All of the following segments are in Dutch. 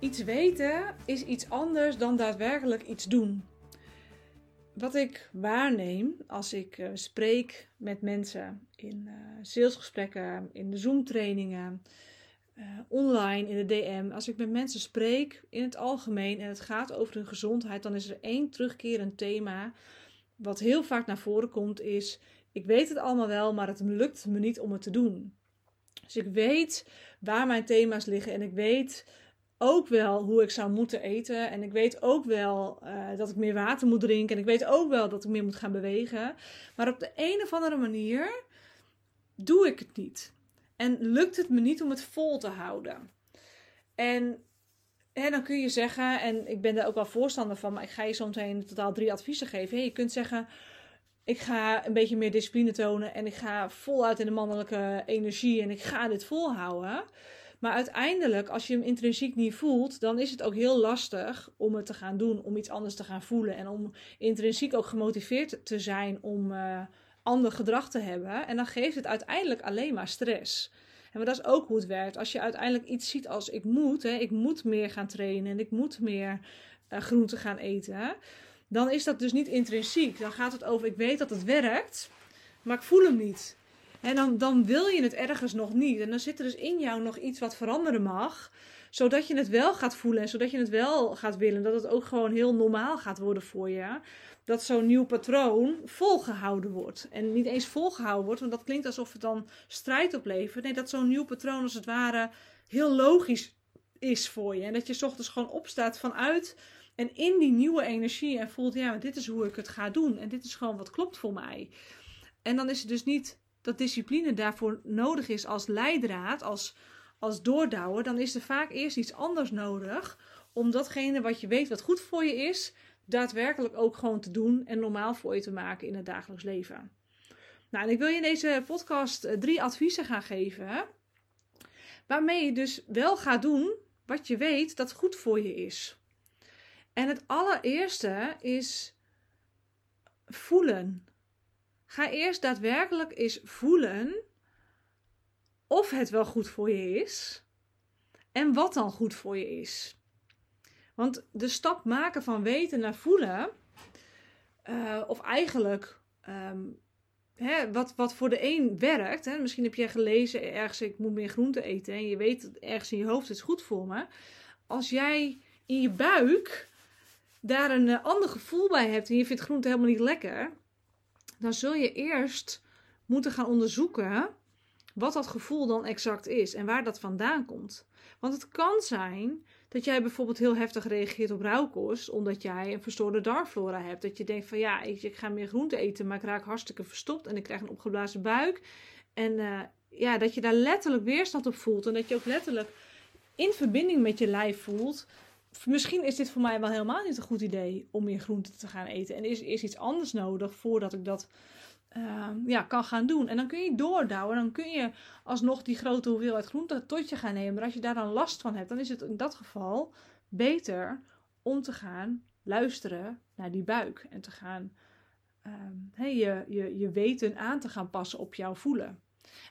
Iets weten is iets anders dan daadwerkelijk iets doen. Wat ik waarneem als ik uh, spreek met mensen in uh, salesgesprekken, in de Zoom-trainingen, uh, online, in de DM. Als ik met mensen spreek in het algemeen en het gaat over hun gezondheid, dan is er één terugkerend thema. Wat heel vaak naar voren komt, is: ik weet het allemaal wel, maar het lukt me niet om het te doen. Dus ik weet waar mijn thema's liggen en ik weet ook wel hoe ik zou moeten eten. En ik weet ook wel uh, dat ik meer water moet drinken. En ik weet ook wel dat ik meer moet gaan bewegen. Maar op de een of andere manier doe ik het niet. En lukt het me niet om het vol te houden. En hè, dan kun je zeggen, en ik ben daar ook wel voorstander van, maar ik ga je soms in totaal drie adviezen geven. Je kunt zeggen, ik ga een beetje meer discipline tonen en ik ga voluit in de mannelijke energie en ik ga dit volhouden. Maar uiteindelijk, als je hem intrinsiek niet voelt, dan is het ook heel lastig om het te gaan doen, om iets anders te gaan voelen en om intrinsiek ook gemotiveerd te zijn om uh, ander gedrag te hebben. En dan geeft het uiteindelijk alleen maar stress. En dat is ook hoe het werkt. Als je uiteindelijk iets ziet als ik moet, hè, ik moet meer gaan trainen en ik moet meer uh, groente gaan eten, dan is dat dus niet intrinsiek. Dan gaat het over ik weet dat het werkt, maar ik voel hem niet. En dan, dan wil je het ergens nog niet. En dan zit er dus in jou nog iets wat veranderen mag. Zodat je het wel gaat voelen en zodat je het wel gaat willen. Dat het ook gewoon heel normaal gaat worden voor je. Dat zo'n nieuw patroon volgehouden wordt. En niet eens volgehouden wordt, want dat klinkt alsof het dan strijd oplevert. Nee, dat zo'n nieuw patroon als het ware heel logisch is voor je. En dat je ochtends gewoon opstaat vanuit en in die nieuwe energie en voelt, ja, dit is hoe ik het ga doen. En dit is gewoon wat klopt voor mij. En dan is het dus niet dat discipline daarvoor nodig is als leidraad, als, als doordouwer, dan is er vaak eerst iets anders nodig om datgene wat je weet wat goed voor je is, daadwerkelijk ook gewoon te doen en normaal voor je te maken in het dagelijks leven. Nou, en ik wil je in deze podcast eh, drie adviezen gaan geven, waarmee je dus wel gaat doen wat je weet dat goed voor je is. En het allereerste is voelen. Ga eerst daadwerkelijk eens voelen of het wel goed voor je is en wat dan goed voor je is. Want de stap maken van weten naar voelen, uh, of eigenlijk um, hè, wat, wat voor de een werkt. Hè, misschien heb je gelezen ergens, ik moet meer groente eten en je weet ergens in je hoofd, het is goed voor me. Als jij in je buik daar een uh, ander gevoel bij hebt en je vindt groente helemaal niet lekker, dan zul je eerst moeten gaan onderzoeken wat dat gevoel dan exact is en waar dat vandaan komt. Want het kan zijn dat jij bijvoorbeeld heel heftig reageert op rauwkost, omdat jij een verstoorde darmflora hebt. Dat je denkt van ja, ik, ik ga meer groente eten, maar ik raak hartstikke verstopt en ik krijg een opgeblazen buik. En uh, ja, dat je daar letterlijk weerstand op voelt en dat je ook letterlijk in verbinding met je lijf voelt. Misschien is dit voor mij wel helemaal niet een goed idee om meer groente te gaan eten. En is, is iets anders nodig voordat ik dat uh, ja, kan gaan doen. En dan kun je doordouwen. Dan kun je alsnog die grote hoeveelheid groente tot je gaan nemen. Maar als je daar dan last van hebt, dan is het in dat geval beter om te gaan luisteren naar die buik. En te gaan uh, je, je, je weten aan te gaan passen op jouw voelen.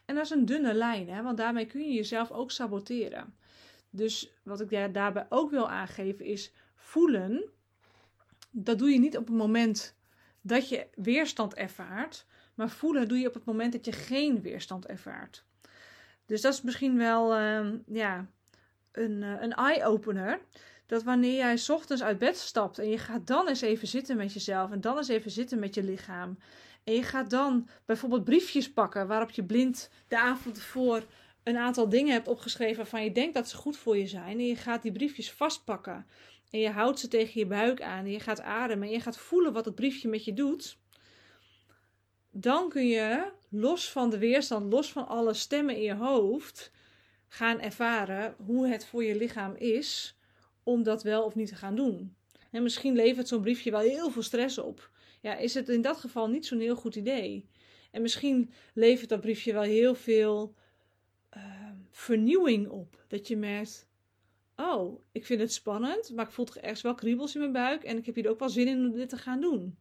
En dat is een dunne lijn, hè, want daarmee kun je jezelf ook saboteren. Dus wat ik daarbij ook wil aangeven is voelen. Dat doe je niet op het moment dat je weerstand ervaart, maar voelen doe je op het moment dat je geen weerstand ervaart. Dus dat is misschien wel uh, ja, een, uh, een eye-opener. Dat wanneer jij ochtends uit bed stapt en je gaat dan eens even zitten met jezelf en dan eens even zitten met je lichaam. En je gaat dan bijvoorbeeld briefjes pakken waarop je blind de avond ervoor een aantal dingen hebt opgeschreven waarvan je denkt dat ze goed voor je zijn. En je gaat die briefjes vastpakken. En je houdt ze tegen je buik aan. En je gaat ademen. En je gaat voelen wat het briefje met je doet. Dan kun je, los van de weerstand, los van alle stemmen in je hoofd, gaan ervaren hoe het voor je lichaam is om dat wel of niet te gaan doen. En misschien levert zo'n briefje wel heel veel stress op. Ja, is het in dat geval niet zo'n heel goed idee. En misschien levert dat briefje wel heel veel vernieuwing op. Dat je merkt, oh, ik vind het spannend, maar ik voel toch ergens wel kriebels in mijn buik en ik heb hier ook wel zin in om dit te gaan doen.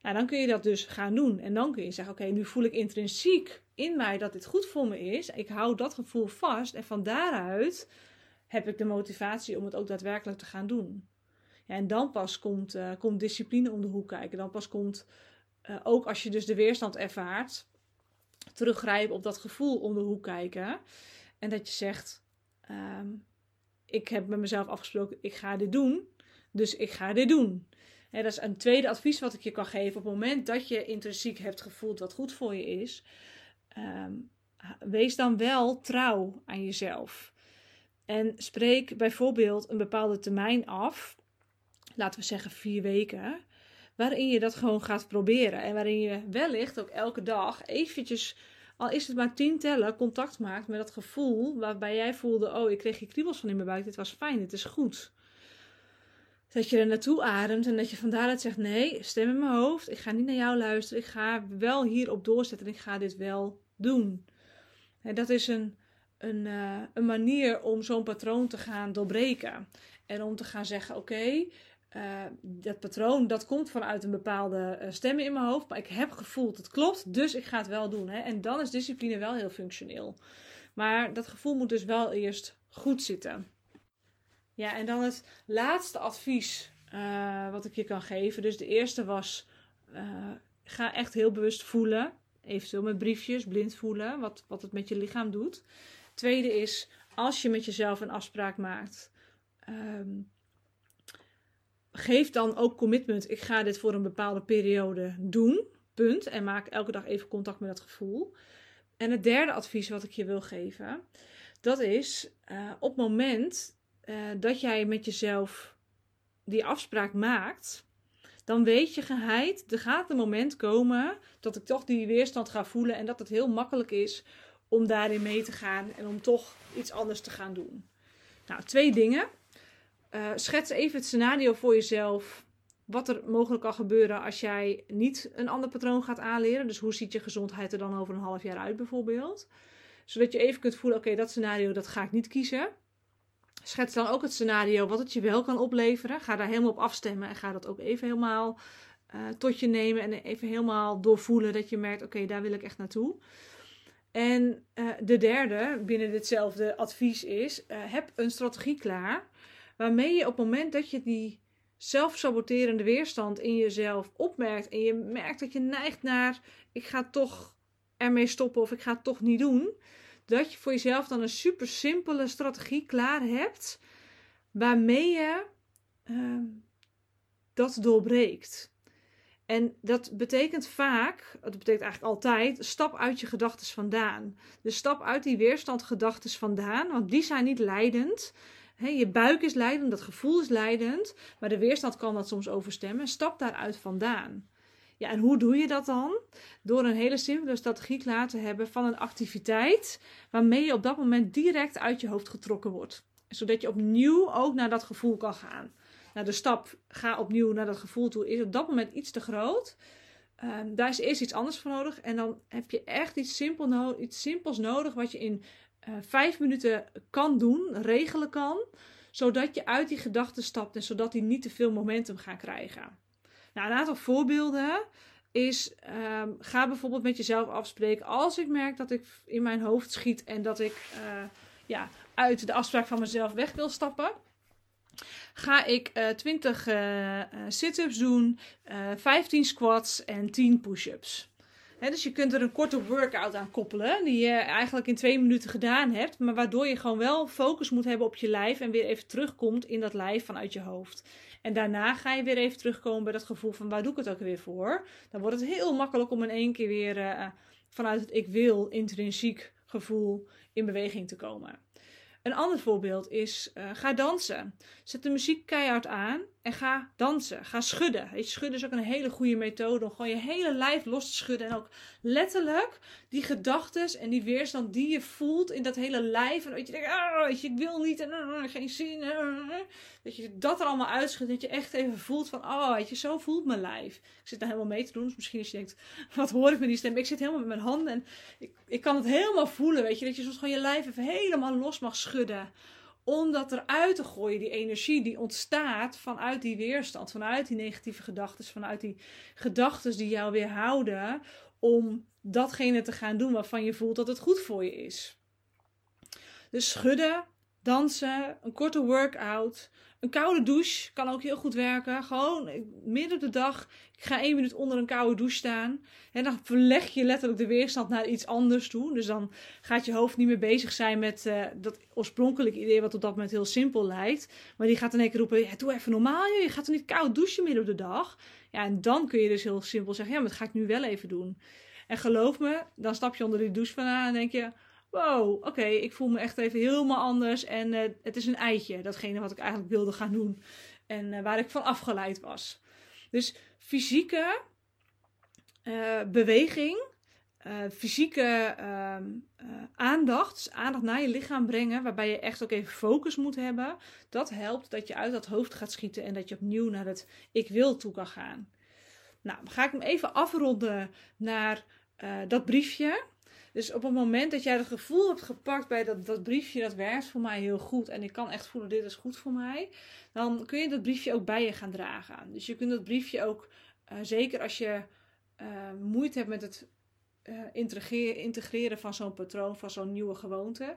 Nou, dan kun je dat dus gaan doen. En dan kun je zeggen, oké, nu voel ik intrinsiek in mij dat dit goed voor me is. Ik hou dat gevoel vast en van daaruit heb ik de motivatie om het ook daadwerkelijk te gaan doen. Ja, en dan pas komt, uh, komt discipline om de hoek kijken. Dan pas komt, uh, ook als je dus de weerstand ervaart, teruggrijpen op dat gevoel om de hoek kijken. En dat je zegt, um, ik heb met mezelf afgesproken, ik ga dit doen. Dus ik ga dit doen. En dat is een tweede advies wat ik je kan geven. Op het moment dat je intrinsiek hebt gevoeld wat goed voor je is, um, wees dan wel trouw aan jezelf. En spreek bijvoorbeeld een bepaalde termijn af, laten we zeggen vier weken, waarin je dat gewoon gaat proberen. En waarin je wellicht ook elke dag eventjes, al is het maar tien tellen, contact maakt met dat gevoel waarbij jij voelde, oh ik kreeg hier kriebels van in mijn buik, dit was fijn, dit is goed. Dat je er naartoe ademt en dat je van daaruit zegt, nee, stem in mijn hoofd, ik ga niet naar jou luisteren, ik ga wel hierop doorzetten en ik ga dit wel doen. En dat is een, een, uh, een manier om zo'n patroon te gaan doorbreken. En om te gaan zeggen: oké, uh, dat patroon dat komt vanuit een bepaalde uh, stem in mijn hoofd. Maar ik heb gevoeld, het klopt, dus ik ga het wel doen. Hè? En dan is discipline wel heel functioneel. Maar dat gevoel moet dus wel eerst goed zitten. Ja, en dan het laatste advies wat ik je kan geven. Dus de eerste was: ga echt heel bewust voelen eventueel met briefjes, blind voelen, wat, wat het met je lichaam doet. Tweede is, als je met jezelf een afspraak maakt, um, geef dan ook commitment. Ik ga dit voor een bepaalde periode doen, punt. En maak elke dag even contact met dat gevoel. En het derde advies wat ik je wil geven, dat is uh, op het moment uh, dat jij met jezelf die afspraak maakt, dan weet je geheid, er gaat een moment komen dat ik toch die weerstand ga voelen en dat het heel makkelijk is om daarin mee te gaan en om toch iets anders te gaan doen. Nou, twee dingen. Uh, schets even het scenario voor jezelf. Wat er mogelijk kan gebeuren als jij niet een ander patroon gaat aanleren. Dus hoe ziet je gezondheid er dan over een half jaar uit bijvoorbeeld. Zodat je even kunt voelen, oké, dat scenario dat ga ik niet kiezen. Schets dan ook het scenario wat het je wel kan opleveren. Ga daar helemaal op afstemmen en ga dat ook even helemaal uh, tot je nemen en even helemaal doorvoelen dat je merkt: oké, daar wil ik echt naartoe. En uh, de derde binnen ditzelfde advies is: heb een strategie klaar waarmee je op het moment dat je die zelfsaboterende weerstand in jezelf opmerkt en je merkt dat je neigt naar: ik ga toch ermee stoppen of ik ga het toch niet doen dat je voor jezelf dan een super simpele strategie klaar hebt waarmee je uh, dat doorbreekt. En dat betekent vaak, dat betekent eigenlijk altijd, stap uit je gedachten vandaan. Dus stap uit die weerstandgedachten vandaan, want die zijn niet leidend. Je buik is leidend, dat gevoel is leidend, maar de weerstand kan dat soms overstemmen. Stap daaruit vandaan. Ja, en hoe doe je dat dan? Door een hele simpele strategie klaar te hebben van een activiteit waarmee je op dat moment direct uit je hoofd getrokken wordt. Zodat je opnieuw ook naar dat gevoel kan gaan. Nou, de stap ga opnieuw naar dat gevoel toe is op dat moment iets te groot. Um, daar is eerst iets anders voor nodig. En dan heb je echt iets, simpel iets simpels nodig wat je in uh, vijf minuten kan doen, regelen kan. Zodat je uit die gedachten stapt en zodat die niet te veel momentum gaan krijgen. Nou, een aantal voorbeelden is, um, ga bijvoorbeeld met jezelf afspreken. Als ik merk dat ik in mijn hoofd schiet en dat ik uh, ja, uit de afspraak van mezelf weg wil stappen. Ga ik uh, 20 uh, sit-ups doen, 15 squats en 10 push-ups. Dus je kunt er een korte workout aan koppelen, die je eigenlijk in twee minuten gedaan hebt, maar waardoor je gewoon wel focus moet hebben op je lijf en weer even terugkomt in dat lijf vanuit je hoofd. En daarna ga je weer even terugkomen bij dat gevoel van waar doe ik het ook weer voor. Dan wordt het heel makkelijk om in één keer weer uh, vanuit het ik wil intrinsiek gevoel in beweging te komen. Een ander voorbeeld is uh, ga dansen. Zet de muziek keihard aan en ga dansen. Ga schudden. Schudden is ook een hele goede methode om gewoon je hele lijf los te schudden. En ook letterlijk die gedachten en die weerstand die je voelt in dat hele lijf. En dat je denkt, weet je, ik wil niet en uh, geen zin. Dat je dat er allemaal uitschudt. Dat je echt even voelt van, oh, weet je, zo voelt mijn lijf. Ik zit daar helemaal mee te doen. Dus misschien als je denkt, wat hoor ik met die stem? Ik zit helemaal met mijn handen en ik, ik kan het helemaal voelen. Weet je, dat je soms gewoon je lijf even helemaal los mag schudden om dat eruit te gooien, die energie die ontstaat vanuit die weerstand, vanuit die negatieve gedachten, vanuit die gedachten die jou weerhouden om datgene te gaan doen waarvan je voelt dat het goed voor je is. Dus schudden, dansen, een korte workout, een koude douche kan ook heel goed werken. Gewoon midden op de dag, ik ga één minuut onder een koude douche staan. En dan verleg je letterlijk de weerstand naar iets anders toe. Dus dan gaat je hoofd niet meer bezig zijn met uh, dat oorspronkelijke idee wat op dat moment heel simpel lijkt. Maar die gaat in één keer roepen, ja, doe even normaal, je gaat er niet koud douchen midden op de dag. Ja, en dan kun je dus heel simpel zeggen, ja, maar dat ga ik nu wel even doen. En geloof me, dan stap je onder die douche vandaan en denk je, wow, oké, ik voel me echt even helemaal anders. En uh, het is een eitje, datgene wat ik eigenlijk wilde gaan doen. En uh, waar ik van afgeleid was. Dus fysieke uh, beweging, fysieke ehm, aandacht, dus aandacht naar je lichaam brengen, waarbij je echt ook even focus moet hebben. Dat helpt dat je uit dat hoofd gaat schieten en dat je opnieuw naar het ik wil toe kan gaan. Nou, dan ga ik hem even afronden naar dat briefje. Dus op het moment dat jij het gevoel hebt gepakt bij dat, dat briefje, dat werkt voor mij heel goed. En ik kan echt voelen, dit is goed voor mij. Dan kun je dat briefje ook bij je gaan dragen. Dus je kunt dat briefje ook, uh, zeker als je uh, moeite hebt met het uh, integreren van zo'n patroon, van zo'n nieuwe gewoonte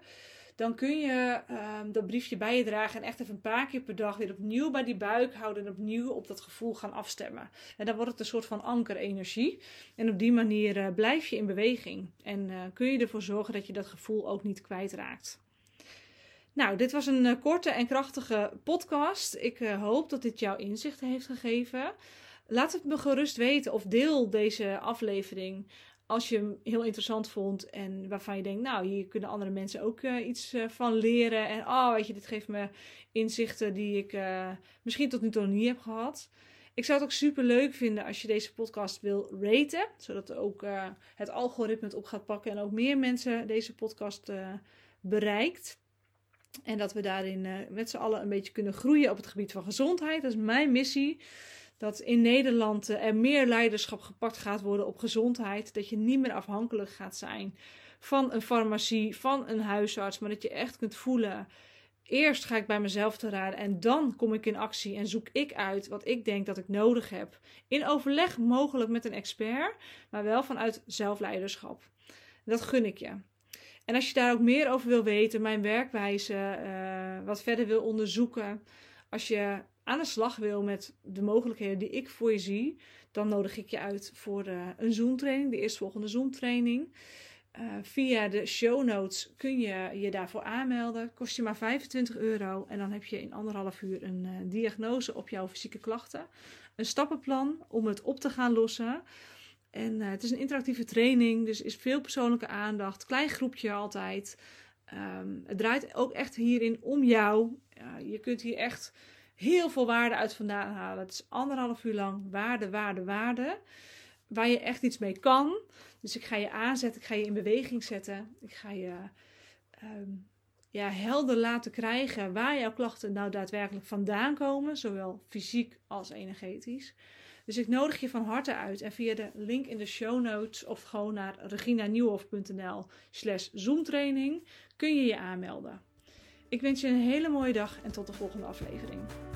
dan kun je um, dat briefje bij je dragen en echt even een paar keer per dag weer opnieuw bij die buik houden en opnieuw op dat gevoel gaan afstemmen. En dan wordt het een soort van ankerenergie. En op die manier uh, blijf je in beweging en uh, kun je ervoor zorgen dat je dat gevoel ook niet kwijtraakt. Nou, dit was een uh, korte en krachtige podcast. Ik hoop dat dit jouw inzichten heeft gegeven. Laat het me gerust weten of deel deze aflevering als je hem heel interessant vond en waarvan je denkt, nou, hier kunnen andere mensen ook uh, iets uh, van leren. En oh, weet je, dit geeft me inzichten die ik uh, misschien tot nu toe niet heb gehad. Ik zou het ook super leuk vinden als je deze podcast wil raten, zodat ook het algoritme het op gaat pakken en ook meer mensen deze podcast bereikt. En dat we daarin met z'n allen een beetje kunnen groeien op het gebied van gezondheid. Dat is mijn missie dat in Nederland er meer leiderschap gepakt gaat worden op gezondheid. Dat je niet meer afhankelijk gaat zijn van een farmacie, van een huisarts, maar dat je echt kunt voelen. Eerst ga ik bij mezelf te raden en dan kom ik in actie en zoek ik uit wat ik denk dat ik nodig heb. In overleg mogelijk met een expert, maar wel vanuit zelfleiderschap. Dat gun ik je. En als je daar ook meer over wil weten, mijn werkwijze, uh, wat verder wil onderzoeken, als je aan de slag wil met de mogelijkheden die ik voor je zie, dan nodig ik je uit voor uh, een Zoom-training, de eerstvolgende Zoom-training. Uh, via de show notes kun je je daarvoor aanmelden. Kost je maar 25 euro. En dan heb je in anderhalf uur een uh, diagnose op jouw fysieke klachten. Een stappenplan om het op te gaan lossen. En het is een interactieve training, dus is veel persoonlijke aandacht. Klein groepje altijd. Um, het draait ook echt hierin om jou. je kunt hier echt heel veel waarde uit vandaan halen. Het is anderhalf uur lang waarde, waarde, waarde. Waar je echt iets mee kan. Dus ik ga je aanzetten, ik ga je in beweging zetten. Ik ga je um, ja, helder laten krijgen waar jouw klachten nou daadwerkelijk vandaan komen. Zowel fysiek als energetisch. Dus ik nodig je van harte uit. En via de link in de show notes of gewoon naar reginanieuwhof.nl slash zoomtraining kun je je aanmelden. Ik wens je een hele mooie dag en tot de volgende aflevering.